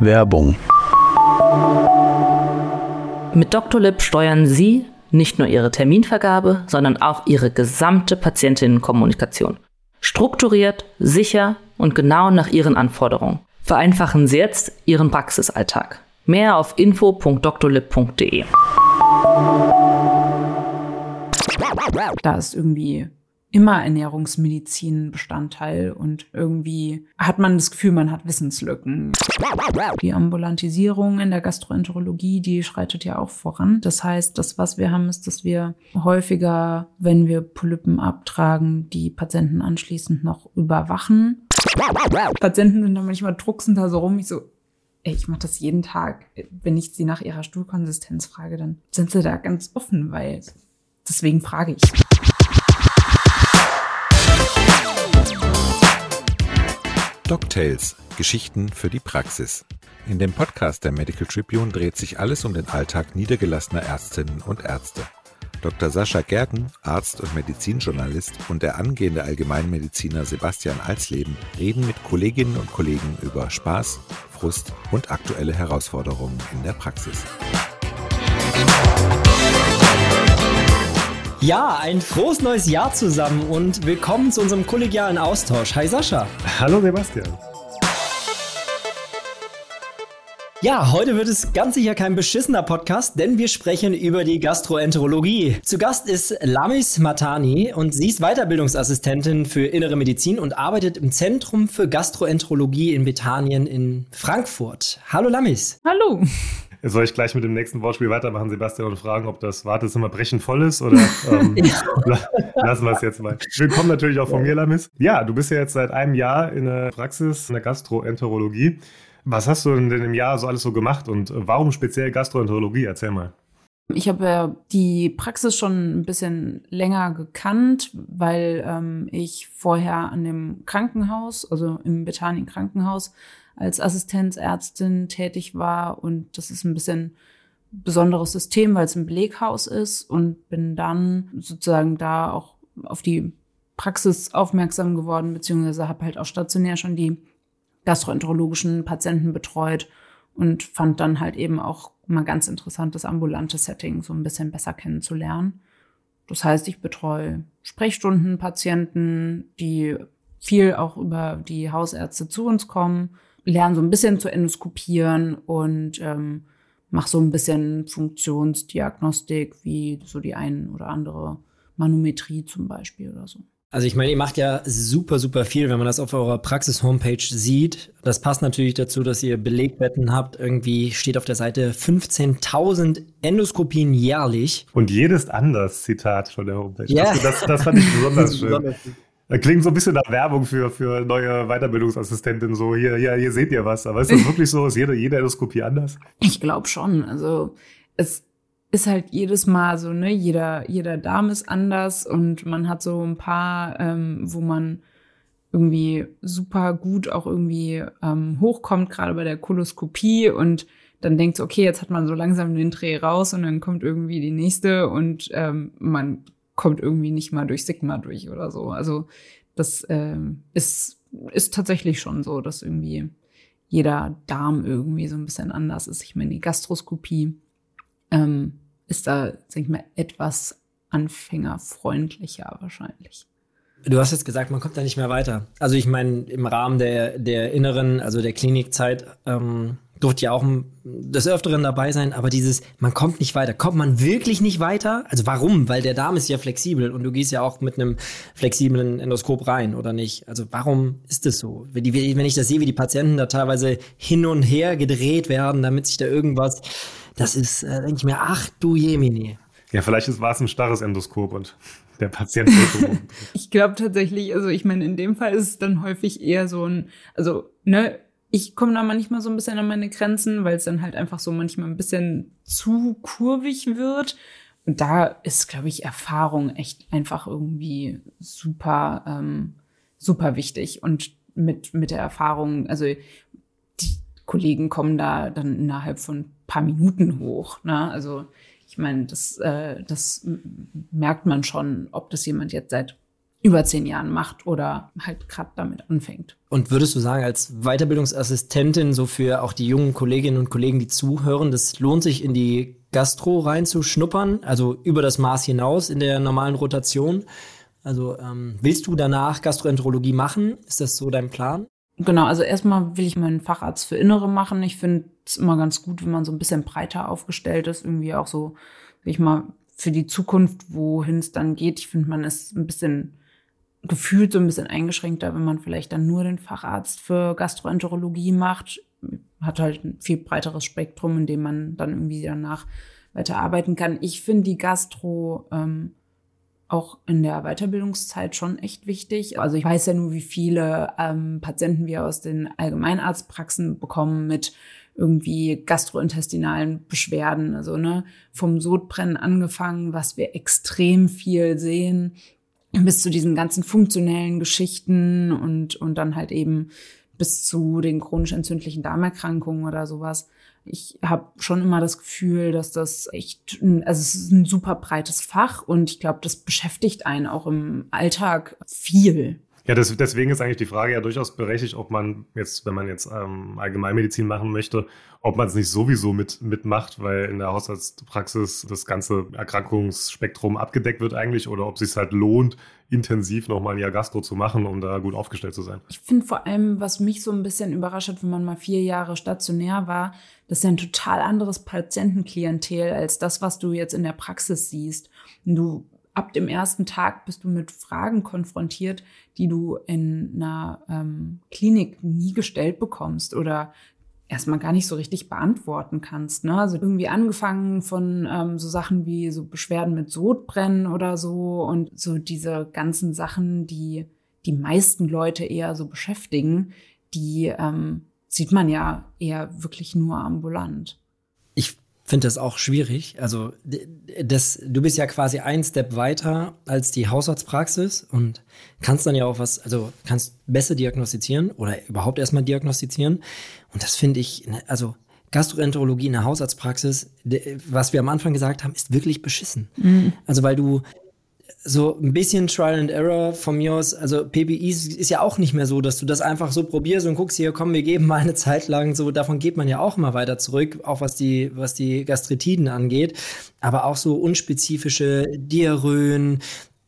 Werbung. Mit Dr. Lip steuern Sie nicht nur Ihre Terminvergabe, sondern auch Ihre gesamte Patientinnenkommunikation. Strukturiert, sicher und genau nach Ihren Anforderungen. Vereinfachen Sie jetzt Ihren Praxisalltag. Mehr auf info.drlib.de. Da ist irgendwie immer Ernährungsmedizin Bestandteil und irgendwie hat man das Gefühl, man hat Wissenslücken. Die Ambulantisierung in der Gastroenterologie, die schreitet ja auch voran. Das heißt, das, was wir haben, ist, dass wir häufiger, wenn wir Polypen abtragen, die Patienten anschließend noch überwachen. Patienten sind dann manchmal drucksen da so rum. Ich so, ey, ich mache das jeden Tag. Wenn ich sie nach ihrer Stuhlkonsistenz frage, dann sind sie da ganz offen, weil deswegen frage ich. DocTales – Geschichten für die Praxis. In dem Podcast der Medical Tribune dreht sich alles um den Alltag niedergelassener Ärztinnen und Ärzte. Dr. Sascha Gerken, Arzt und Medizinjournalist, und der angehende Allgemeinmediziner Sebastian Alsleben reden mit Kolleginnen und Kollegen über Spaß, Frust und aktuelle Herausforderungen in der Praxis. Ja, ein frohes neues Jahr zusammen und willkommen zu unserem kollegialen Austausch. Hi Sascha. Hallo Sebastian. Ja, heute wird es ganz sicher kein beschissener Podcast, denn wir sprechen über die Gastroenterologie. Zu Gast ist Lamis Matani und sie ist Weiterbildungsassistentin für Innere Medizin und arbeitet im Zentrum für Gastroenterologie in Bethanien in Frankfurt. Hallo Lamis. Hallo. Soll ich gleich mit dem nächsten Wortspiel weitermachen, Sebastian, und fragen, ob das Wartezimmer brechend voll ist oder ähm, lassen wir es jetzt mal. Willkommen natürlich auch von mir, Lamis. Ja, du bist ja jetzt seit einem Jahr in der Praxis in der Gastroenterologie. Was hast du denn im Jahr so alles so gemacht und warum speziell Gastroenterologie? Erzähl mal. Ich habe ja die Praxis schon ein bisschen länger gekannt, weil ähm, ich vorher an dem Krankenhaus, also im Bethanien Krankenhaus, als Assistenzärztin tätig war. Und das ist ein bisschen besonderes System, weil es ein Beleghaus ist und bin dann sozusagen da auch auf die Praxis aufmerksam geworden, beziehungsweise habe halt auch stationär schon die gastroenterologischen Patienten betreut und fand dann halt eben auch mal ganz interessant, das ambulante Setting so ein bisschen besser kennenzulernen. Das heißt, ich betreue Sprechstundenpatienten, die viel auch über die Hausärzte zu uns kommen, lerne so ein bisschen zu endoskopieren und ähm, mache so ein bisschen Funktionsdiagnostik, wie so die ein oder andere Manometrie zum Beispiel oder so. Also ich meine, ihr macht ja super, super viel, wenn man das auf eurer Praxis-Homepage sieht. Das passt natürlich dazu, dass ihr Belegbetten habt. Irgendwie steht auf der Seite 15.000 Endoskopien jährlich. Und jedes anders, Zitat von der Homepage. Ja. Also das, das fand ich besonders schön. Klingt so ein bisschen nach Werbung für, für neue Weiterbildungsassistenten. So, hier, hier, hier seht ihr was. Aber ist das wirklich so? Ist jede, jede Endoskopie anders? Ich glaube schon. Also es ist halt jedes Mal so, ne, jeder, jeder Darm ist anders und man hat so ein paar, ähm, wo man irgendwie super gut auch irgendwie ähm, hochkommt, gerade bei der Koloskopie und dann denkt so, okay, jetzt hat man so langsam den Dreh raus und dann kommt irgendwie die nächste und ähm, man kommt irgendwie nicht mal durch Sigma durch oder so. Also das ähm, ist, ist tatsächlich schon so, dass irgendwie jeder Darm irgendwie so ein bisschen anders ist. Ich meine, die Gastroskopie ähm, ist da, sag ich mal, etwas anfängerfreundlicher wahrscheinlich. Du hast jetzt gesagt, man kommt da nicht mehr weiter. Also ich meine, im Rahmen der, der inneren, also der Klinikzeit, ähm, durfte ja auch des Öfteren dabei sein, aber dieses, man kommt nicht weiter. Kommt man wirklich nicht weiter? Also warum? Weil der Darm ist ja flexibel und du gehst ja auch mit einem flexiblen Endoskop rein, oder nicht? Also warum ist das so? Wenn, ich das sehe, wie die Patienten da teilweise hin und her gedreht werden, damit sich da irgendwas, das ist, äh, denke ich mir, ach du Jemini. Ja, vielleicht war es ein starres Endoskop und der Patient. ich glaube tatsächlich, also ich meine, in dem Fall ist es dann häufig eher so ein, also, ne, ich komme da manchmal so ein bisschen an meine Grenzen, weil es dann halt einfach so manchmal ein bisschen zu kurvig wird. Und da ist, glaube ich, Erfahrung echt einfach irgendwie super, ähm, super wichtig. Und mit, mit der Erfahrung, also die Kollegen kommen da dann innerhalb von ein paar Minuten hoch. Ne? Also ich meine, das, äh, das merkt man schon, ob das jemand jetzt seit über zehn Jahren macht oder halt gerade damit anfängt. Und würdest du sagen, als Weiterbildungsassistentin, so für auch die jungen Kolleginnen und Kollegen, die zuhören, das lohnt sich in die Gastro reinzuschnuppern, also über das Maß hinaus in der normalen Rotation? Also ähm, willst du danach Gastroenterologie machen? Ist das so dein Plan? Genau, also erstmal will ich meinen Facharzt für Innere machen. Ich finde es immer ganz gut, wenn man so ein bisschen breiter aufgestellt ist, irgendwie auch so, will ich mal, für die Zukunft, wohin es dann geht. Ich finde, man ist ein bisschen gefühlt so ein bisschen eingeschränkter, wenn man vielleicht dann nur den Facharzt für Gastroenterologie macht. Hat halt ein viel breiteres Spektrum, in dem man dann irgendwie danach weiter arbeiten kann. Ich finde die Gastro ähm, auch in der Weiterbildungszeit schon echt wichtig. Also ich weiß ja nur, wie viele ähm, Patienten wir aus den Allgemeinarztpraxen bekommen mit irgendwie gastrointestinalen Beschwerden. Also ne, vom Sodbrennen angefangen, was wir extrem viel sehen, bis zu diesen ganzen funktionellen Geschichten und, und dann halt eben bis zu den chronisch entzündlichen Darmerkrankungen oder sowas. Ich habe schon immer das Gefühl, dass das echt, also es ist ein super breites Fach und ich glaube, das beschäftigt einen auch im Alltag viel. Ja, das, deswegen ist eigentlich die Frage ja durchaus berechtigt, ob man jetzt, wenn man jetzt ähm, Allgemeinmedizin machen möchte, ob man es nicht sowieso mit, mitmacht, weil in der Haushaltspraxis das ganze Erkrankungsspektrum abgedeckt wird eigentlich oder ob es sich halt lohnt, intensiv nochmal ein Jahr Gastro zu machen, um da gut aufgestellt zu sein. Ich finde vor allem, was mich so ein bisschen überrascht hat, wenn man mal vier Jahre stationär war, das ist ja ein total anderes Patientenklientel als das, was du jetzt in der Praxis siehst. Du ab dem ersten Tag bist du mit Fragen konfrontiert, die du in einer ähm, Klinik nie gestellt bekommst oder erstmal gar nicht so richtig beantworten kannst. Ne? Also irgendwie angefangen von ähm, so Sachen wie so Beschwerden mit Sodbrennen oder so und so diese ganzen Sachen, die die meisten Leute eher so beschäftigen, die ähm, sieht man ja eher wirklich nur ambulant. Ich finde das auch schwierig. Also das, du bist ja quasi ein Step weiter als die Hausarztpraxis und kannst dann ja auch was, also kannst besser diagnostizieren oder überhaupt erstmal diagnostizieren. Und das finde ich, ne, also Gastroenterologie in der Hausarztpraxis, was wir am Anfang gesagt haben, ist wirklich beschissen. Mhm. Also weil du so ein bisschen Trial and Error von mir aus. Also PPI ist ja auch nicht mehr so, dass du das einfach so probierst und guckst hier, komm, wir geben mal eine Zeit lang. So davon geht man ja auch immer weiter zurück, auch was die was die Gastritiden angeht. Aber auch so unspezifische Diarrhoen,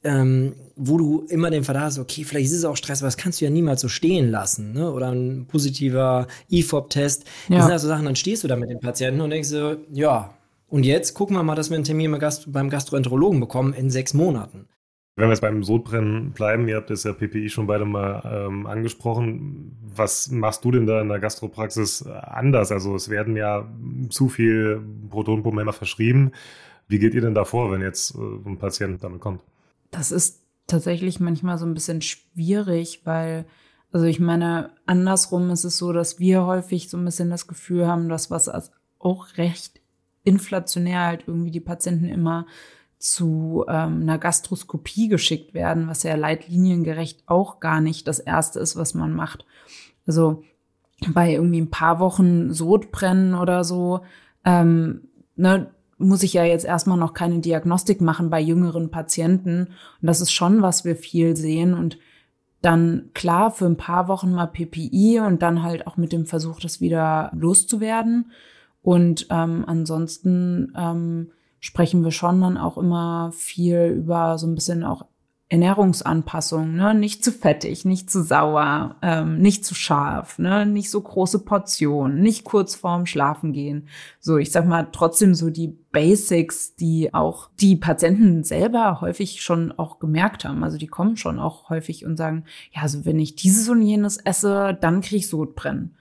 ähm, wo du immer den Verdacht hast, okay, vielleicht ist es auch Stress, aber das kannst du ja niemals so stehen lassen, ne? Oder ein positiver IFOP-Test. Ja. Das sind also Sachen, dann stehst du da mit dem Patienten und denkst so, ja, und jetzt gucken wir mal, dass wir einen Termin beim Gastroenterologen bekommen in sechs Monaten. Wenn wir jetzt beim Sodbrennen bleiben, ihr habt das ja PPI schon beide mal ähm, angesprochen. Was machst du denn da in der Gastropraxis anders? Also es werden ja zu viel Protonpumpen immer verschrieben. Wie geht ihr denn da vor, wenn jetzt äh, ein Patient damit kommt? Das ist tatsächlich manchmal so ein bisschen schwierig, weil, also ich meine, andersrum ist es so, dass wir häufig so ein bisschen das Gefühl haben, dass was auch recht inflationär halt irgendwie die Patienten immer zu ähm, einer Gastroskopie geschickt werden, was ja leitliniengerecht auch gar nicht das Erste ist, was man macht. Also bei irgendwie ein paar Wochen Sodbrennen oder so, ähm, ne, muss ich ja jetzt erstmal noch keine Diagnostik machen bei jüngeren Patienten. Und das ist schon, was wir viel sehen. Und dann klar für ein paar Wochen mal PPI und dann halt auch mit dem Versuch, das wieder loszuwerden. Und ähm, ansonsten ähm, sprechen wir schon dann auch immer viel über so ein bisschen auch Ernährungsanpassung, ne? Nicht zu fettig, nicht zu sauer, ähm, nicht zu scharf, ne? Nicht so große Portionen, nicht kurz vorm Schlafen gehen. So, ich sag mal trotzdem so die Basics, die auch die Patienten selber häufig schon auch gemerkt haben. Also die kommen schon auch häufig und sagen, ja, also wenn ich dieses und jenes esse, dann kriege ich Sodbrennen.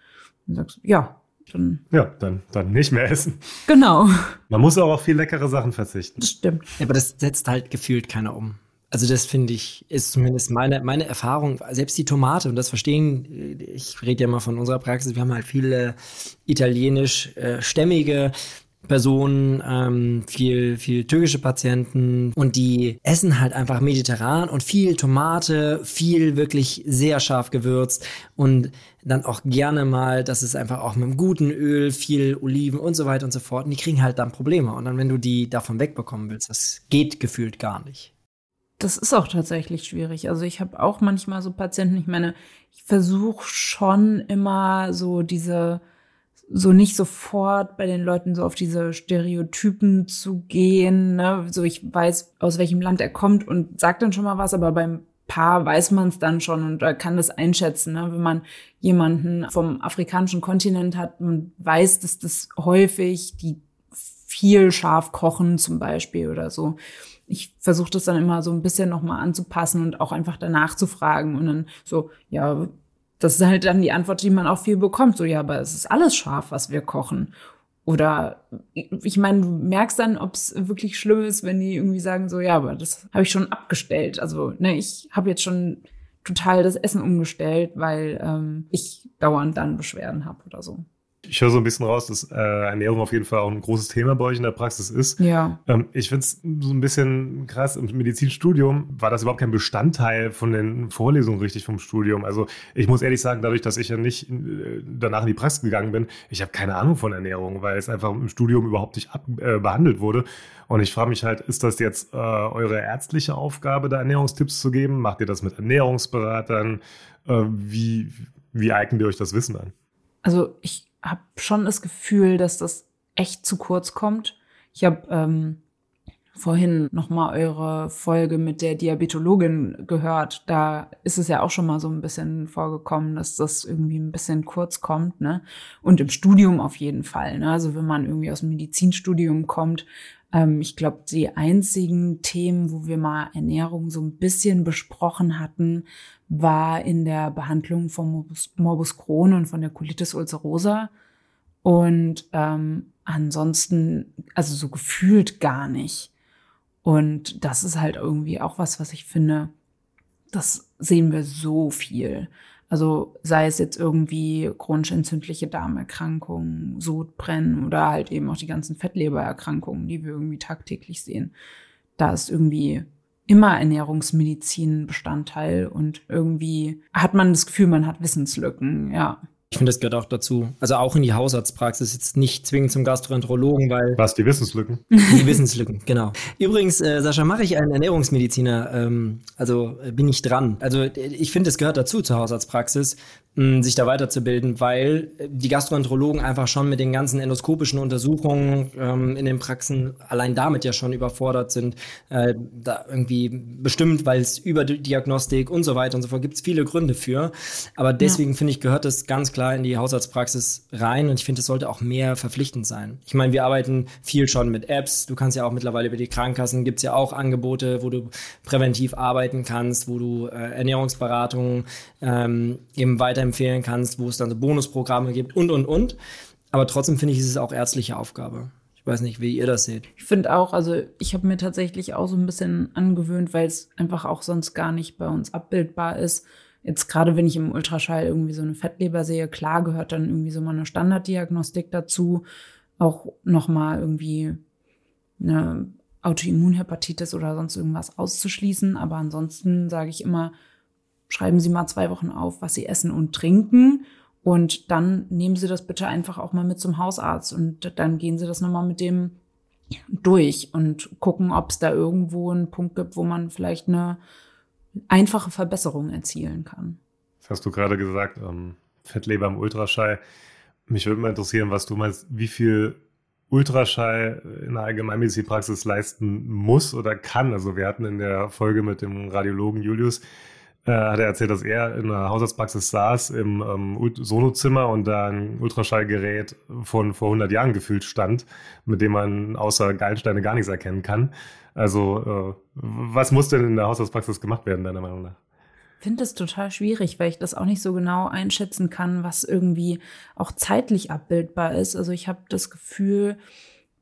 Und sagst, ja, dann ja, dann, dann nicht mehr essen. Genau. Man muss auch auf viel leckere Sachen verzichten. Das stimmt. Ja, aber das setzt halt gefühlt keiner um. Also das finde ich, ist zumindest meine, meine Erfahrung. Selbst die Tomate, und das verstehen, ich rede ja mal von unserer Praxis, wir haben halt viele italienisch-stämmige äh, Personen, ähm, viel, viel türkische Patienten und die essen halt einfach mediterran und viel Tomate, viel wirklich sehr scharf gewürzt und dann auch gerne mal, das ist einfach auch mit einem guten Öl, viel Oliven und so weiter und so fort. Und die kriegen halt dann Probleme. Und dann, wenn du die davon wegbekommen willst, das geht gefühlt gar nicht. Das ist auch tatsächlich schwierig. Also ich habe auch manchmal so Patienten, ich meine, ich versuche schon immer so diese, so nicht sofort bei den Leuten so auf diese Stereotypen zu gehen. Ne? So ich weiß, aus welchem Land er kommt und sagt dann schon mal was, aber beim Paar weiß man es dann schon und kann das einschätzen. Ne? Wenn man jemanden vom afrikanischen Kontinent hat und weiß, dass das häufig die viel scharf kochen zum Beispiel oder so. Ich versuche das dann immer so ein bisschen nochmal anzupassen und auch einfach danach zu fragen und dann so, ja, das ist halt dann die Antwort, die man auch viel bekommt. So, ja, aber es ist alles scharf, was wir kochen. Oder ich meine, du merkst dann, ob es wirklich schlimm ist, wenn die irgendwie sagen, so, ja, aber das habe ich schon abgestellt. Also, ne, ich habe jetzt schon total das Essen umgestellt, weil ähm, ich dauernd dann Beschwerden habe oder so. Ich höre so ein bisschen raus, dass äh, Ernährung auf jeden Fall auch ein großes Thema bei euch in der Praxis ist. Ja. Ähm, ich finde es so ein bisschen krass. Im Medizinstudium war das überhaupt kein Bestandteil von den Vorlesungen richtig vom Studium. Also ich muss ehrlich sagen, dadurch, dass ich ja nicht äh, danach in die Praxis gegangen bin, ich habe keine Ahnung von Ernährung, weil es einfach im Studium überhaupt nicht ab, äh, behandelt wurde. Und ich frage mich halt, ist das jetzt äh, eure ärztliche Aufgabe, da Ernährungstipps zu geben? Macht ihr das mit Ernährungsberatern? Äh, wie, wie eignet ihr euch das Wissen an? Also ich habe schon das Gefühl, dass das echt zu kurz kommt. Ich habe ähm, vorhin noch mal eure Folge mit der Diabetologin gehört. Da ist es ja auch schon mal so ein bisschen vorgekommen, dass das irgendwie ein bisschen kurz kommt, ne? Und im Studium auf jeden Fall. Ne? Also wenn man irgendwie aus dem Medizinstudium kommt, ähm, ich glaube, die einzigen Themen, wo wir mal Ernährung so ein bisschen besprochen hatten, war in der Behandlung von Morbus, Morbus Crohn und von der Colitis ulcerosa. Und ähm, ansonsten, also so gefühlt gar nicht. Und das ist halt irgendwie auch was, was ich finde, das sehen wir so viel. Also sei es jetzt irgendwie chronisch entzündliche Darmerkrankungen, Sodbrennen oder halt eben auch die ganzen Fettlebererkrankungen, die wir irgendwie tagtäglich sehen. Da ist irgendwie immer Ernährungsmedizin Bestandteil und irgendwie hat man das Gefühl, man hat Wissenslücken, ja. Ich finde, das gehört auch dazu. Also auch in die Hausarztpraxis, jetzt nicht zwingend zum Gastroenterologen, weil. Was, die Wissenslücken? Die Wissenslücken, genau. Übrigens, äh, Sascha, mache ich einen Ernährungsmediziner, ähm, also äh, bin ich dran. Also ich finde, es gehört dazu zur Hausarztpraxis, sich da weiterzubilden, weil die Gastroenterologen einfach schon mit den ganzen endoskopischen Untersuchungen ähm, in den Praxen allein damit ja schon überfordert sind. Äh, da irgendwie bestimmt, weil es Überdiagnostik und so weiter und so fort gibt es viele Gründe für. Aber deswegen ja. finde ich, gehört das ganz klar in die Hausarztpraxis rein und ich finde, es sollte auch mehr verpflichtend sein. Ich meine, wir arbeiten viel schon mit Apps. Du kannst ja auch mittlerweile über die Krankenkassen gibt es ja auch Angebote, wo du präventiv arbeiten kannst, wo du äh, Ernährungsberatungen ähm, eben weiter weiterempfehlen kannst, wo es dann so Bonusprogramme gibt und, und, und. Aber trotzdem finde ich, ist es auch ärztliche Aufgabe. Ich weiß nicht, wie ihr das seht. Ich finde auch, also ich habe mir tatsächlich auch so ein bisschen angewöhnt, weil es einfach auch sonst gar nicht bei uns abbildbar ist. Jetzt gerade, wenn ich im Ultraschall irgendwie so eine Fettleber sehe, klar gehört dann irgendwie so mal eine Standarddiagnostik dazu. Auch nochmal irgendwie eine Autoimmunhepatitis oder sonst irgendwas auszuschließen. Aber ansonsten sage ich immer, schreiben Sie mal zwei Wochen auf, was Sie essen und trinken. Und dann nehmen Sie das bitte einfach auch mal mit zum Hausarzt und dann gehen Sie das nochmal mit dem durch und gucken, ob es da irgendwo einen Punkt gibt, wo man vielleicht eine einfache Verbesserung erzielen kann. Das hast du gerade gesagt, ähm, Fettleber im Ultraschall. Mich würde mal interessieren, was du meinst, wie viel Ultraschall in der Allgemeinmedizinpraxis leisten muss oder kann. Also wir hatten in der Folge mit dem Radiologen Julius äh, hat er erzählt, dass er in einer Hausarztpraxis saß im ähm, Solozimmer und da ein Ultraschallgerät von vor 100 Jahren gefühlt stand, mit dem man außer Gallensteine gar nichts erkennen kann. Also äh, was muss denn in der Hausarztpraxis gemacht werden, deiner Meinung nach? Ich finde das total schwierig, weil ich das auch nicht so genau einschätzen kann, was irgendwie auch zeitlich abbildbar ist. Also ich habe das Gefühl,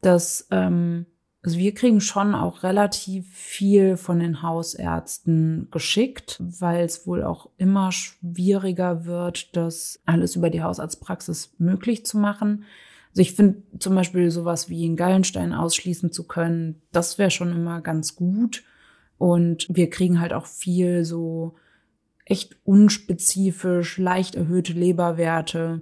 dass ähm, also wir kriegen schon auch relativ viel von den Hausärzten geschickt, weil es wohl auch immer schwieriger wird, das alles über die Hausarztpraxis möglich zu machen. Also ich finde zum Beispiel sowas wie einen Gallenstein ausschließen zu können, das wäre schon immer ganz gut. Und wir kriegen halt auch viel so echt unspezifisch, leicht erhöhte Leberwerte.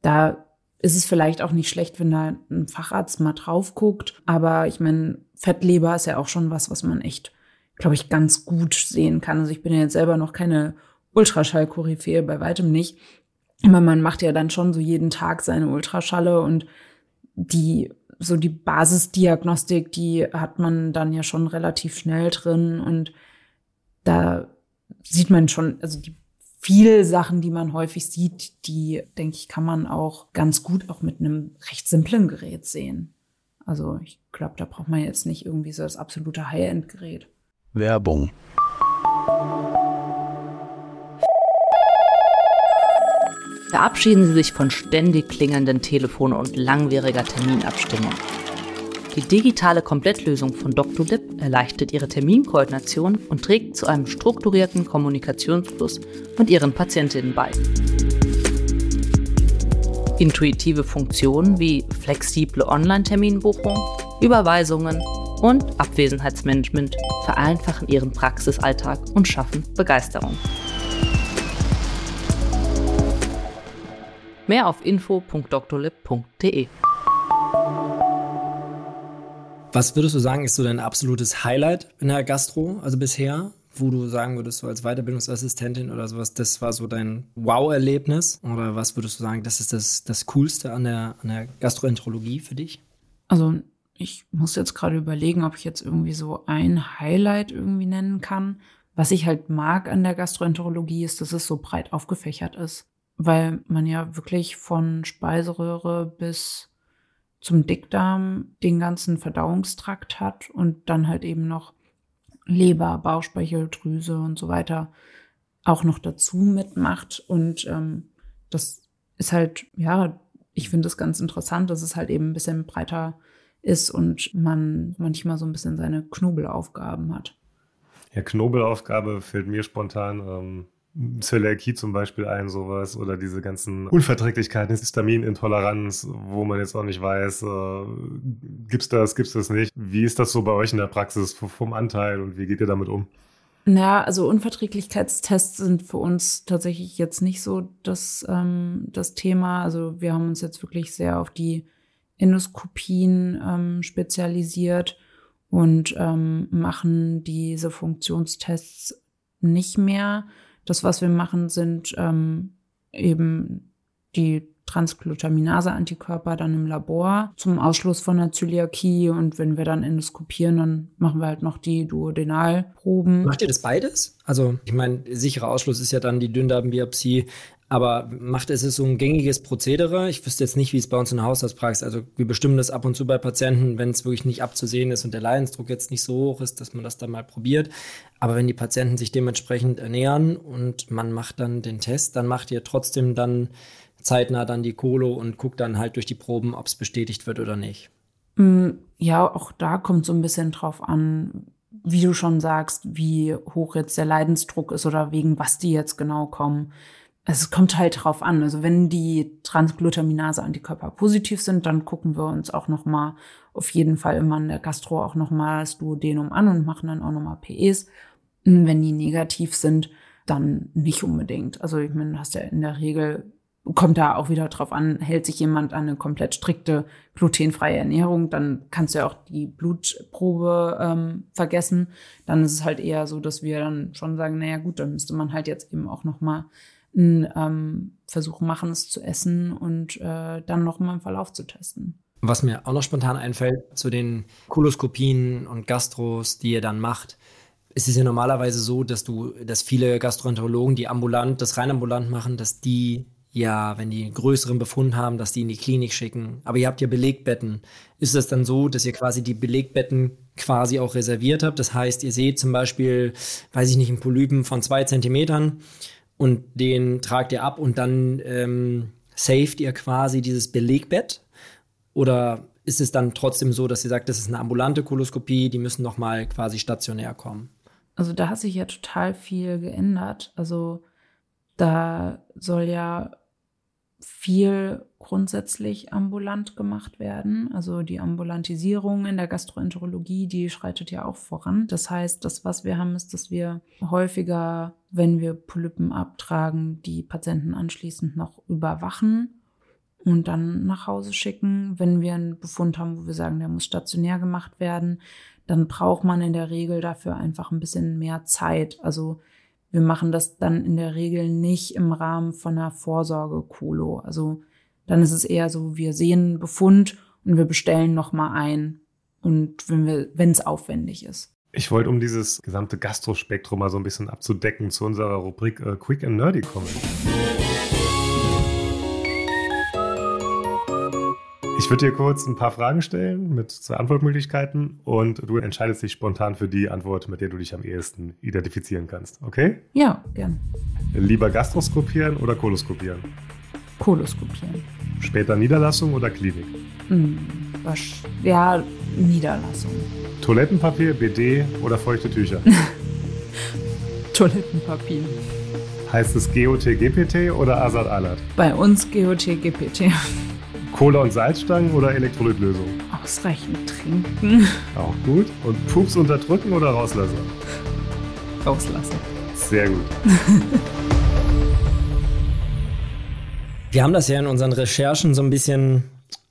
Da ist es vielleicht auch nicht schlecht, wenn da ein Facharzt mal drauf guckt. Aber ich meine, Fettleber ist ja auch schon was, was man echt glaube ich, ganz gut sehen kann. Also ich bin ja jetzt selber noch keine Ultraschall-Koryphäe, bei weitem nicht. Aber man macht ja dann schon so jeden Tag seine Ultraschalle und die, so die Basisdiagnostik, die hat man dann ja schon relativ schnell drin und da sieht man schon, also die viele Sachen, die man häufig sieht, die, denke ich, kann man auch ganz gut auch mit einem recht simplen Gerät sehen. Also ich glaube, da braucht man jetzt nicht irgendwie so das absolute High-End-Gerät. Werbung. Verabschieden Sie sich von ständig klingelnden Telefonen und langwieriger Terminabstimmung. Die digitale Komplettlösung von. Lip erleichtert Ihre Terminkoordination und trägt zu einem strukturierten Kommunikationsfluss mit Ihren Patientinnen bei. Intuitive Funktionen wie flexible Online-Terminbuchung, Überweisungen und Abwesenheitsmanagement vereinfachen Ihren Praxisalltag und schaffen Begeisterung. Mehr auf info.drlib.de. Was würdest du sagen, ist so dein absolutes Highlight in der Gastro, also bisher? Wo du sagen würdest, so als Weiterbildungsassistentin oder sowas, das war so dein Wow-Erlebnis? Oder was würdest du sagen, das ist das, das Coolste an der, an der Gastroenterologie für dich? Also ich muss jetzt gerade überlegen, ob ich jetzt irgendwie so ein Highlight irgendwie nennen kann. Was ich halt mag an der Gastroenterologie ist, dass es so breit aufgefächert ist weil man ja wirklich von Speiseröhre bis zum Dickdarm den ganzen Verdauungstrakt hat und dann halt eben noch Leber, Bauchspeicheldrüse und so weiter auch noch dazu mitmacht. Und ähm, das ist halt, ja, ich finde es ganz interessant, dass es halt eben ein bisschen breiter ist und man manchmal so ein bisschen seine Knobelaufgaben hat. Ja, Knobelaufgabe fällt mir spontan ähm, Zöliakie zum Beispiel ein, sowas, oder diese ganzen Unverträglichkeiten, Histaminintoleranz, wo man jetzt auch nicht weiß, äh, gibt's das, gibt's das nicht. Wie ist das so bei euch in der Praxis vom Anteil und wie geht ihr damit um? Naja, also Unverträglichkeitstests sind für uns tatsächlich jetzt nicht so das, ähm, das Thema. Also wir haben uns jetzt wirklich sehr auf die Endoskopien ähm, spezialisiert und ähm, machen diese Funktionstests nicht mehr. Das, was wir machen, sind ähm, eben die Transglutaminase-Antikörper dann im Labor zum Ausschluss von der Zöliakie. Und wenn wir dann endoskopieren, dann machen wir halt noch die Duodenalproben. Macht ihr das beides? Also, ich meine, sicherer Ausschluss ist ja dann die Dünndarmbiopsie. Aber macht es so ein gängiges Prozedere? Ich wüsste jetzt nicht, wie es bei uns in der Hausarztpraxis, also wir bestimmen das ab und zu bei Patienten, wenn es wirklich nicht abzusehen ist und der Leidensdruck jetzt nicht so hoch ist, dass man das dann mal probiert. Aber wenn die Patienten sich dementsprechend ernähren und man macht dann den Test, dann macht ihr trotzdem dann zeitnah dann die Kolo und guckt dann halt durch die Proben, ob es bestätigt wird oder nicht. Mm, ja, auch da kommt so ein bisschen drauf an, wie du schon sagst, wie hoch jetzt der Leidensdruck ist oder wegen was die jetzt genau kommen es kommt halt drauf an. Also wenn die Transglutaminase-Antikörper positiv sind, dann gucken wir uns auch noch mal auf jeden Fall immer in der Gastro auch noch mal das Duodenum an und machen dann auch noch mal PEs. Wenn die negativ sind, dann nicht unbedingt. Also ich meine, hast ja in der Regel kommt da auch wieder drauf an, hält sich jemand an eine komplett strikte glutenfreie Ernährung, dann kannst du ja auch die Blutprobe ähm, vergessen. Dann ist es halt eher so, dass wir dann schon sagen, naja gut, dann müsste man halt jetzt eben auch noch mal einen ähm, Versuch machen, es zu essen und äh, dann nochmal im Verlauf zu testen. Was mir auch noch spontan einfällt zu den Koloskopien und Gastros, die ihr dann macht, ist es ja normalerweise so, dass du, dass viele Gastroenterologen, die ambulant, das rein ambulant machen, dass die ja, wenn die einen größeren Befund haben, dass die in die Klinik schicken. Aber ihr habt ja Belegbetten. Ist es dann so, dass ihr quasi die Belegbetten quasi auch reserviert habt? Das heißt, ihr seht zum Beispiel, weiß ich nicht, einen Polypen von zwei Zentimetern und den tragt ihr ab und dann ähm, saved ihr quasi dieses Belegbett? Oder ist es dann trotzdem so, dass ihr sagt, das ist eine ambulante Koloskopie, die müssen noch mal quasi stationär kommen? Also da hat sich ja total viel geändert. Also da soll ja viel grundsätzlich ambulant gemacht werden. Also die Ambulantisierung in der Gastroenterologie, die schreitet ja auch voran. Das heißt, das, was wir haben, ist, dass wir häufiger, wenn wir Polypen abtragen, die Patienten anschließend noch überwachen. und dann nach Hause schicken. Wenn wir einen Befund haben, wo wir sagen, der muss stationär gemacht werden, dann braucht man in der Regel dafür einfach ein bisschen mehr Zeit. Also wir machen das dann in der Regel nicht im Rahmen von einer Vorsorge-Kolo. Also dann ist es eher so, wir sehen einen Befund und wir bestellen nochmal ein. Und wenn es aufwendig ist. Ich wollte, um dieses gesamte Gastrospektrum mal so ein bisschen abzudecken, zu unserer Rubrik äh, Quick and Nerdy kommen. Ich würde dir kurz ein paar Fragen stellen mit zwei Antwortmöglichkeiten und du entscheidest dich spontan für die Antwort, mit der du dich am ehesten identifizieren kannst. Okay? Ja, gern. Lieber gastroskopieren oder koloskopieren? Koloskopieren. Später Niederlassung oder Klinik? Hm, ja, Niederlassung. Toilettenpapier, BD oder feuchte Tücher? Toilettenpapier. Heißt es GOT, GPT oder Asad Alat? Bei uns GOT, GPT. Cola- und Salzstangen oder Elektrolytlösung? Ausreichend trinken. Auch gut. Und Pups unterdrücken oder rauslassen? Rauslassen. Sehr gut. Wir haben das ja in unseren Recherchen so ein bisschen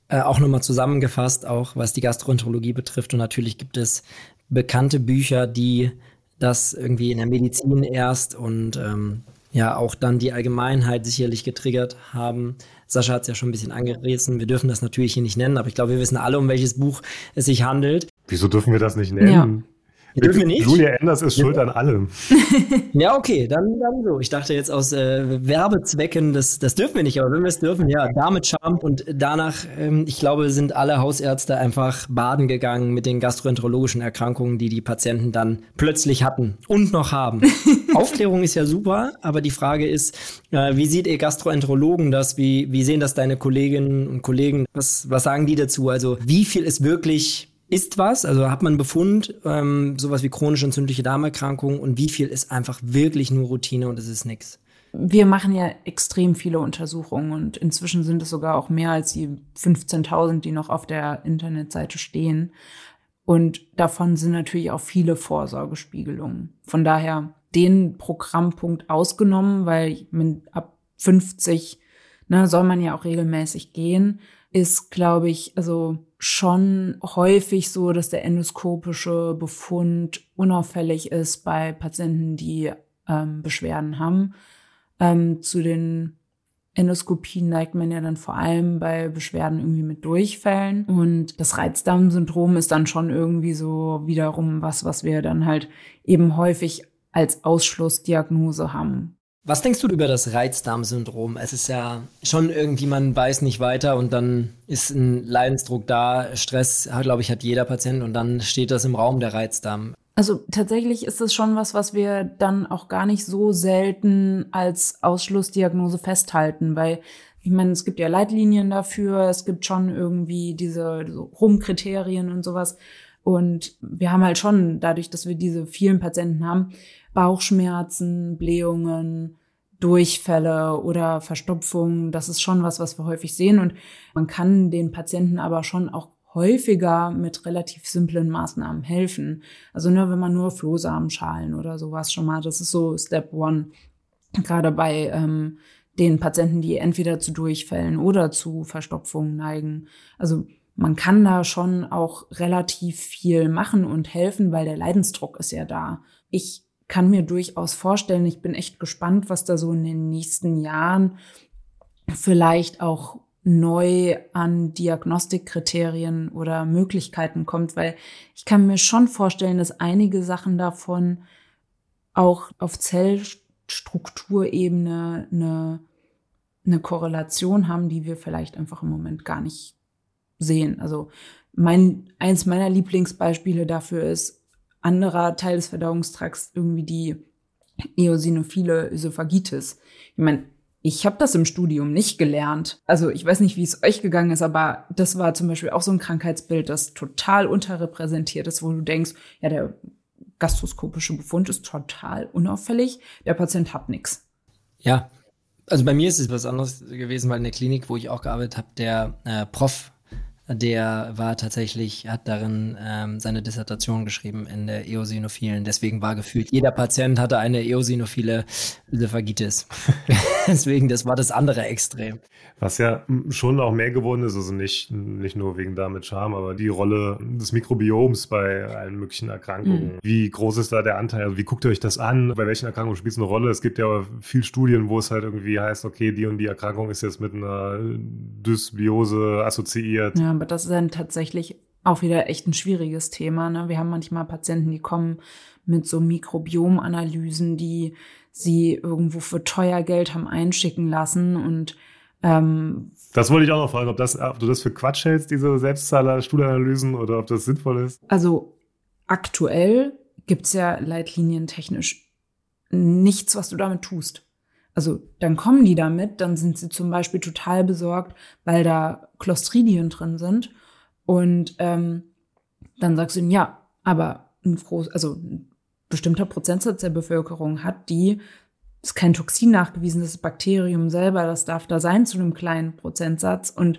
äh, auch nochmal zusammengefasst, auch was die Gastroenterologie betrifft. Und natürlich gibt es bekannte Bücher, die das irgendwie in der Medizin erst und ähm, ja auch dann die Allgemeinheit sicherlich getriggert haben. Sascha hat es ja schon ein bisschen angerissen. Wir dürfen das natürlich hier nicht nennen, aber ich glaube, wir wissen alle, um welches Buch es sich handelt. Wieso dürfen wir das nicht nennen? Ja. Wir dürfen nicht. Julia Enders ist schuld an allem. ja, okay, dann, dann so. Ich dachte jetzt aus äh, Werbezwecken, das, das dürfen wir nicht, aber wenn wir es dürfen, ja, damit Charme. Und danach, ähm, ich glaube, sind alle Hausärzte einfach baden gegangen mit den gastroenterologischen Erkrankungen, die die Patienten dann plötzlich hatten und noch haben. Aufklärung ist ja super, aber die Frage ist, äh, wie sieht ihr Gastroenterologen das? Wie, wie sehen das deine Kolleginnen und Kollegen? Was, was sagen die dazu? Also, wie viel ist wirklich ist was, also hat man Befund, ähm, sowas wie chronische entzündliche Darmerkrankung und wie viel ist einfach wirklich nur Routine und es ist nichts? Wir machen ja extrem viele Untersuchungen und inzwischen sind es sogar auch mehr als die 15.000, die noch auf der Internetseite stehen. Und davon sind natürlich auch viele Vorsorgespiegelungen. Von daher den Programmpunkt ausgenommen, weil ab 50 ne, soll man ja auch regelmäßig gehen, ist, glaube ich, also schon häufig so, dass der endoskopische Befund unauffällig ist bei Patienten, die ähm, Beschwerden haben. Ähm, zu den Endoskopien neigt man ja dann vor allem bei Beschwerden irgendwie mit Durchfällen. Und das Reizdarmsyndrom ist dann schon irgendwie so wiederum was, was wir dann halt eben häufig als Ausschlussdiagnose haben. Was denkst du über das Reizdarmsyndrom? Es ist ja schon irgendwie, man weiß nicht weiter und dann ist ein Leidensdruck da. Stress, glaube ich, hat jeder Patient und dann steht das im Raum, der Reizdarm. Also tatsächlich ist es schon was, was wir dann auch gar nicht so selten als Ausschlussdiagnose festhalten, weil ich meine, es gibt ja Leitlinien dafür, es gibt schon irgendwie diese Rumkriterien und sowas. Und wir haben halt schon, dadurch, dass wir diese vielen Patienten haben, Bauchschmerzen, Blähungen, Durchfälle oder Verstopfungen. Das ist schon was, was wir häufig sehen. Und man kann den Patienten aber schon auch häufiger mit relativ simplen Maßnahmen helfen. Also nur wenn man nur Flohsamenschalen oder sowas schon mal, das ist so Step One. Gerade bei ähm, den Patienten, die entweder zu Durchfällen oder zu Verstopfungen neigen. Also man kann da schon auch relativ viel machen und helfen, weil der Leidensdruck ist ja da. Ich kann mir durchaus vorstellen, ich bin echt gespannt, was da so in den nächsten Jahren vielleicht auch neu an Diagnostikkriterien oder Möglichkeiten kommt, weil ich kann mir schon vorstellen, dass einige Sachen davon auch auf Zellstrukturebene eine, eine Korrelation haben, die wir vielleicht einfach im Moment gar nicht sehen. Also mein, eins meiner Lieblingsbeispiele dafür ist anderer Teil des Verdauungstrakts irgendwie die eosinophile Ösophagitis. Ich meine, ich habe das im Studium nicht gelernt. Also ich weiß nicht, wie es euch gegangen ist, aber das war zum Beispiel auch so ein Krankheitsbild, das total unterrepräsentiert ist, wo du denkst, ja, der gastroskopische Befund ist total unauffällig, der Patient hat nichts. Ja, also bei mir ist es was anderes gewesen, weil in der Klinik, wo ich auch gearbeitet habe, der äh, Prof der war tatsächlich, hat darin ähm, seine Dissertation geschrieben in der Eosinophilen. Deswegen war gefühlt, jeder Patient hatte eine eosinophile Ösophagitis. Deswegen, das war das andere Extrem. Was ja schon auch mehr geworden ist, also nicht, nicht nur wegen damit Charme, aber die Rolle des Mikrobioms bei allen möglichen Erkrankungen. Mhm. Wie groß ist da der Anteil? Also wie guckt ihr euch das an? Bei welchen Erkrankungen spielt es eine Rolle? Es gibt ja viel Studien, wo es halt irgendwie heißt, okay, die und die Erkrankung ist jetzt mit einer Dysbiose assoziiert. Ja, aber das ist dann tatsächlich auch wieder echt ein schwieriges Thema. Ne? Wir haben manchmal Patienten, die kommen mit so Mikrobiomanalysen, die sie irgendwo für teuer Geld haben einschicken lassen und ähm, das wollte ich auch noch fragen, ob, das, ob du das für Quatsch hältst, diese Selbstzahler-Stuhlanalysen, oder ob das sinnvoll ist. Also aktuell gibt es ja leitlinientechnisch nichts, was du damit tust. Also dann kommen die damit, dann sind sie zum Beispiel total besorgt, weil da Clostridien drin sind. Und ähm, dann sagst du ihnen, ja, aber ein groß, also ein bestimmter Prozentsatz der Bevölkerung hat die, ist kein Toxin nachgewiesen, das Bakterium selber, das darf da sein zu einem kleinen Prozentsatz. Und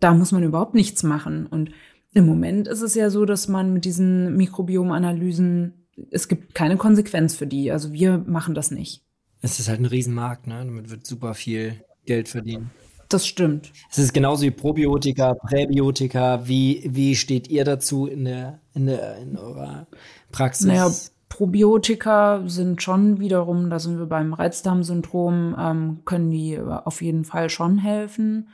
da muss man überhaupt nichts machen. Und im Moment ist es ja so, dass man mit diesen Mikrobiomanalysen, es gibt keine Konsequenz für die. Also wir machen das nicht. Es ist halt ein Riesenmarkt, ne? Damit wird super viel Geld verdienen. Das stimmt. Es ist genauso wie Probiotika, Präbiotika. Wie, wie steht ihr dazu in der, in der, in eurer Praxis? Naja, Probiotika sind schon wiederum, da sind wir beim Reizdarmsyndrom, ähm, können die auf jeden Fall schon helfen.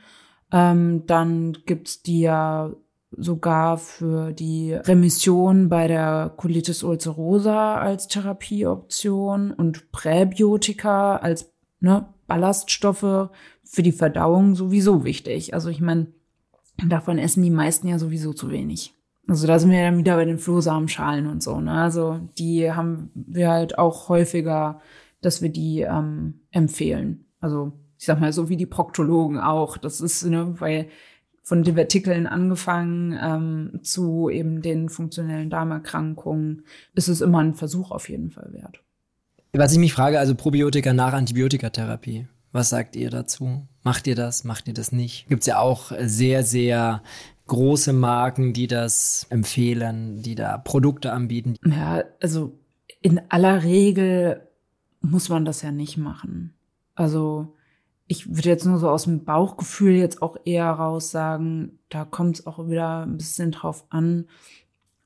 Ähm, dann gibt's die ja sogar für die Remission bei der Colitis ulcerosa als Therapieoption und Präbiotika als ne, Ballaststoffe für die Verdauung sowieso wichtig. Also ich meine, davon essen die meisten ja sowieso zu wenig. Also da sind wir dann wieder bei den Flohsamenschalen und so. Ne? Also die haben wir halt auch häufiger, dass wir die ähm, empfehlen. Also ich sag mal so wie die Proktologen auch. Das ist, ne, weil von Divertikeln angefangen ähm, zu eben den funktionellen Darmerkrankungen ist es immer ein Versuch auf jeden Fall wert. Was ich mich frage, also Probiotika nach Antibiotikatherapie. Was sagt ihr dazu? Macht ihr das? Macht ihr das nicht? Gibt es ja auch sehr, sehr große Marken, die das empfehlen, die da Produkte anbieten. Ja, also in aller Regel muss man das ja nicht machen. Also ich würde jetzt nur so aus dem Bauchgefühl jetzt auch eher raus sagen, da kommt es auch wieder ein bisschen drauf an,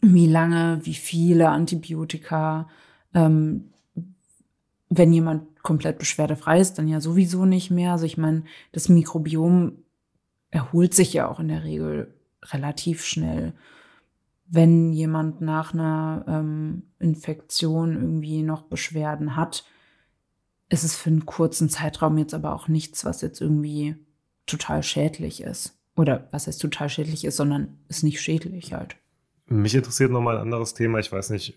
wie lange, wie viele Antibiotika. Ähm, wenn jemand komplett beschwerdefrei ist, dann ja sowieso nicht mehr. Also ich meine, das Mikrobiom erholt sich ja auch in der Regel relativ schnell. Wenn jemand nach einer ähm, Infektion irgendwie noch Beschwerden hat, ist es für einen kurzen Zeitraum jetzt aber auch nichts, was jetzt irgendwie total schädlich ist. Oder was heißt total schädlich ist, sondern ist nicht schädlich halt. Mich interessiert nochmal ein anderes Thema. Ich weiß nicht,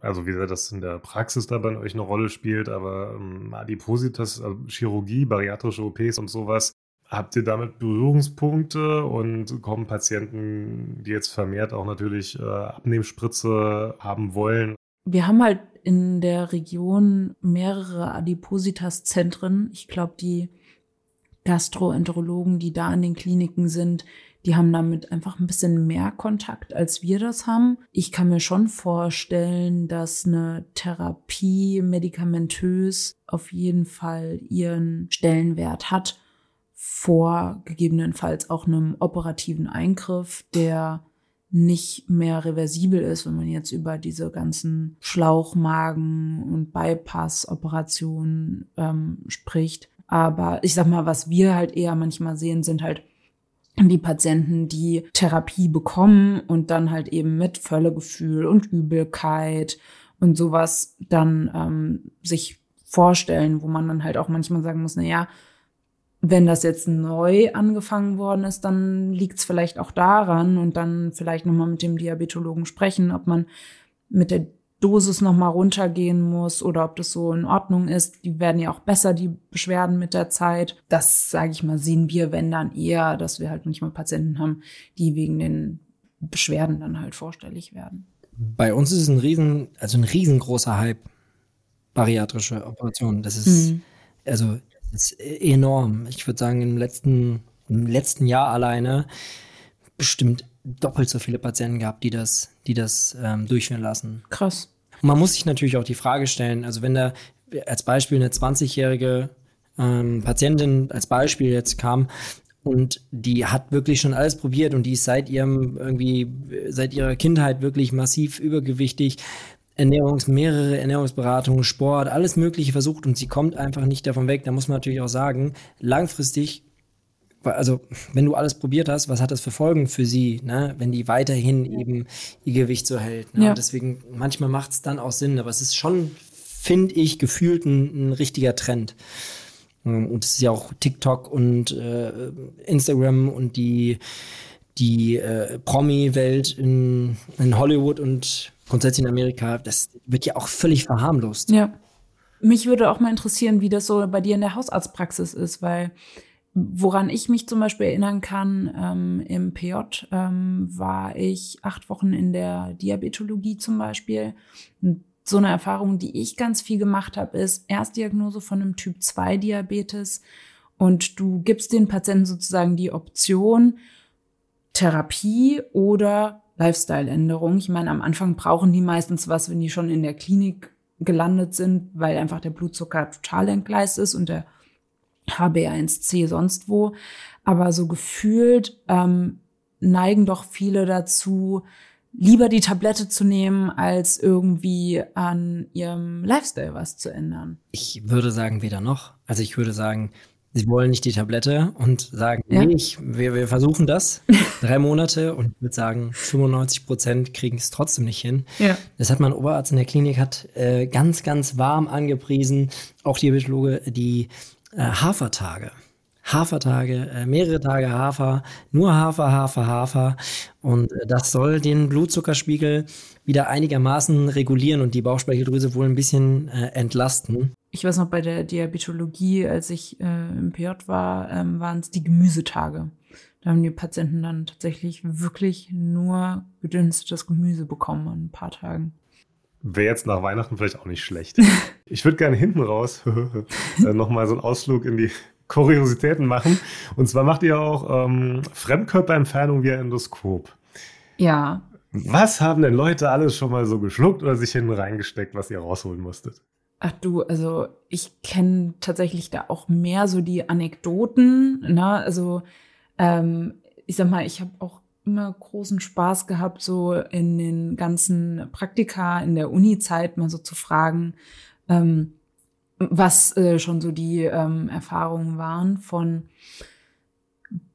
also wie sehr das in der Praxis da bei euch eine Rolle spielt, aber ähm, Adipositas, also Chirurgie, bariatrische OPs und sowas, Habt ihr damit Berührungspunkte und kommen Patienten, die jetzt vermehrt auch natürlich äh, Abnehmspritze haben wollen? Wir haben halt in der Region mehrere Adipositas-Zentren. Ich glaube, die Gastroenterologen, die da in den Kliniken sind, die haben damit einfach ein bisschen mehr Kontakt, als wir das haben. Ich kann mir schon vorstellen, dass eine Therapie medikamentös auf jeden Fall ihren Stellenwert hat vor gegebenenfalls auch einem operativen Eingriff, der nicht mehr reversibel ist, wenn man jetzt über diese ganzen Schlauchmagen- und Bypass-Operationen ähm, spricht. Aber ich sag mal, was wir halt eher manchmal sehen, sind halt die Patienten, die Therapie bekommen und dann halt eben mit Völlegefühl und Übelkeit und sowas dann ähm, sich vorstellen, wo man dann halt auch manchmal sagen muss, na ja, wenn das jetzt neu angefangen worden ist, dann liegt es vielleicht auch daran und dann vielleicht nochmal mit dem Diabetologen sprechen, ob man mit der Dosis nochmal runtergehen muss oder ob das so in Ordnung ist. Die werden ja auch besser, die Beschwerden mit der Zeit. Das, sage ich mal, sehen wir, wenn dann eher, dass wir halt manchmal Patienten haben, die wegen den Beschwerden dann halt vorstellig werden. Bei uns ist es ein riesen, also ein riesengroßer Hype, bariatrische Operationen. Das ist, mhm. also ist enorm. Ich würde sagen, im letzten, im letzten Jahr alleine bestimmt doppelt so viele Patienten gehabt, die das, die das ähm, durchführen lassen. Krass. Und man muss sich natürlich auch die Frage stellen, also wenn da als Beispiel eine 20-jährige ähm, Patientin als Beispiel jetzt kam und die hat wirklich schon alles probiert und die ist seit ihrem irgendwie, seit ihrer Kindheit wirklich massiv übergewichtig, Ernährungs, mehrere Ernährungsberatungen, Sport, alles Mögliche versucht und sie kommt einfach nicht davon weg. Da muss man natürlich auch sagen, langfristig also wenn du alles probiert hast, was hat das für Folgen für sie, ne? wenn die weiterhin eben ihr Gewicht so hält. Ne? Ja. deswegen, manchmal macht es dann auch Sinn, aber es ist schon, finde ich, gefühlt ein, ein, richtiger Trend. Ähm, und es ist ja auch TikTok und äh, Instagram und die, die äh, Promi-Welt in, in Hollywood und grundsätzlich in Amerika, das wird ja auch völlig verharmlost. Ja. Mich würde auch mal interessieren, wie das so bei dir in der Hausarztpraxis ist, weil Woran ich mich zum Beispiel erinnern kann, ähm, im PJ ähm, war ich acht Wochen in der Diabetologie zum Beispiel. So eine Erfahrung, die ich ganz viel gemacht habe, ist Erstdiagnose von einem Typ 2 Diabetes und du gibst den Patienten sozusagen die Option Therapie oder Lifestyle-Änderung. Ich meine, am Anfang brauchen die meistens was, wenn die schon in der Klinik gelandet sind, weil einfach der Blutzucker total entgleist ist und der HB1C sonst wo. Aber so gefühlt ähm, neigen doch viele dazu, lieber die Tablette zu nehmen, als irgendwie an ihrem Lifestyle was zu ändern. Ich würde sagen, weder noch. Also ich würde sagen, sie wollen nicht die Tablette und sagen, ja. nee, ich, wir, wir versuchen das. Drei Monate und ich würde sagen, 95 Prozent kriegen es trotzdem nicht hin. Ja. Das hat mein Oberarzt in der Klinik hat äh, ganz, ganz warm angepriesen. Auch die Diabetologe, die äh, Hafertage. Hafertage, äh, mehrere Tage Hafer, nur Hafer, Hafer, Hafer. Und äh, das soll den Blutzuckerspiegel wieder einigermaßen regulieren und die Bauchspeicheldrüse wohl ein bisschen äh, entlasten. Ich weiß noch, bei der Diabetologie, als ich äh, im PJ war, ähm, waren es die Gemüsetage. Da haben die Patienten dann tatsächlich wirklich nur gedünstetes Gemüse bekommen an ein paar Tagen. Wäre jetzt nach Weihnachten vielleicht auch nicht schlecht. Ich würde gerne hinten raus äh, nochmal so einen Ausflug in die Kuriositäten machen. Und zwar macht ihr auch ähm, Fremdkörperentfernung via Endoskop. Ja. Was haben denn Leute alles schon mal so geschluckt oder sich hinten reingesteckt, was ihr rausholen musstet? Ach du, also ich kenne tatsächlich da auch mehr so die Anekdoten. Ne? Also ähm, ich sag mal, ich habe auch immer großen Spaß gehabt, so in den ganzen Praktika in der Uni-Zeit mal so zu fragen, ähm, was äh, schon so die ähm, Erfahrungen waren von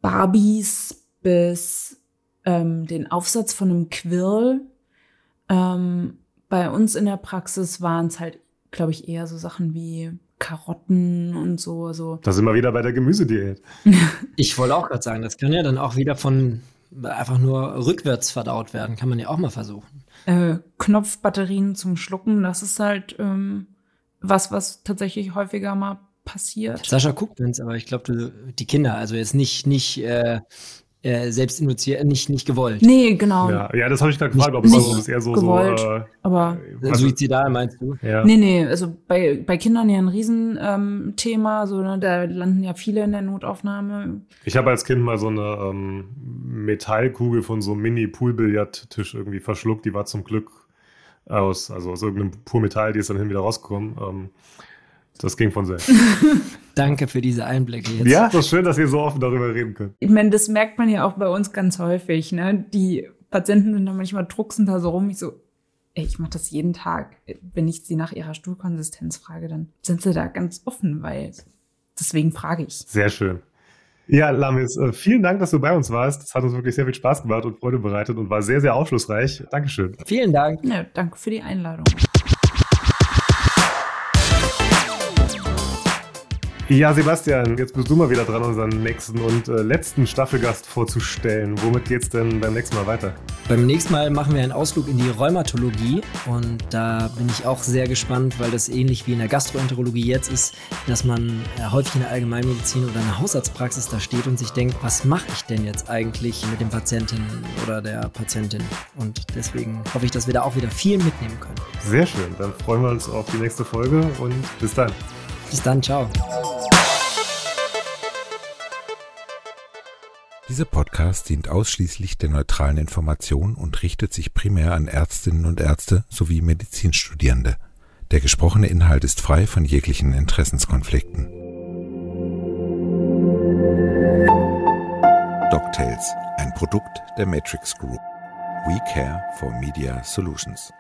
Barbies bis ähm, den Aufsatz von einem Quirl. Ähm, bei uns in der Praxis waren es halt, glaube ich, eher so Sachen wie Karotten und so. so. Da sind wir wieder bei der Gemüsediät. ich wollte auch gerade sagen, das kann ja dann auch wieder von einfach nur rückwärts verdaut werden. Kann man ja auch mal versuchen. Äh, Knopfbatterien zum Schlucken, das ist halt ähm, was, was tatsächlich häufiger mal passiert. Sascha guckt uns, aber ich glaube, die Kinder, also jetzt nicht, nicht äh, äh, selbst induziert, nicht, nicht gewollt. Nee, genau. Ja, ja das habe ich gerade gefragt, ob es also eher so, gewollt, so äh, aber äh, suizidal meinst du? Ja. Nee, nee, also bei, bei Kindern ja ein Riesenthema, ähm, so, ne, da landen ja viele in der Notaufnahme. Ich habe als Kind mal so eine ähm, Metallkugel von so einem Mini-Poolbillardtisch irgendwie verschluckt, die war zum Glück aus, also aus irgendeinem Purmetall, die ist dann hin wieder rausgekommen. Ähm, das ging von selbst. Danke für diese Einblicke jetzt. Ja, das ist schön, dass ihr so offen darüber reden könnt. Ich meine, das merkt man ja auch bei uns ganz häufig. Ne? Die Patienten sind dann manchmal drucksen da so rum. Ich so, ey, ich mache das jeden Tag. Wenn ich sie nach ihrer Stuhlkonsistenz frage, dann sind sie da ganz offen, weil deswegen frage ich. Sehr schön. Ja, Lamis, äh, vielen Dank, dass du bei uns warst. Das hat uns wirklich sehr viel Spaß gemacht und Freude bereitet und war sehr, sehr aufschlussreich. Dankeschön. Vielen Dank. Ja, danke für die Einladung. Ja, Sebastian, jetzt bist du mal wieder dran, unseren nächsten und äh, letzten Staffelgast vorzustellen. Womit geht's denn beim nächsten Mal weiter? Beim nächsten Mal machen wir einen Ausflug in die Rheumatologie und da bin ich auch sehr gespannt, weil das ähnlich wie in der Gastroenterologie jetzt ist, dass man äh, häufig in der Allgemeinmedizin oder in der Hausarztpraxis da steht und sich denkt, was mache ich denn jetzt eigentlich mit dem Patienten oder der Patientin? Und deswegen hoffe ich, dass wir da auch wieder viel mitnehmen können. Sehr schön, dann freuen wir uns auf die nächste Folge und bis dann. Bis dann, ciao. Dieser Podcast dient ausschließlich der neutralen Information und richtet sich primär an Ärztinnen und Ärzte sowie Medizinstudierende. Der gesprochene Inhalt ist frei von jeglichen Interessenskonflikten. DocTales, ein Produkt der Matrix Group. We care for Media Solutions.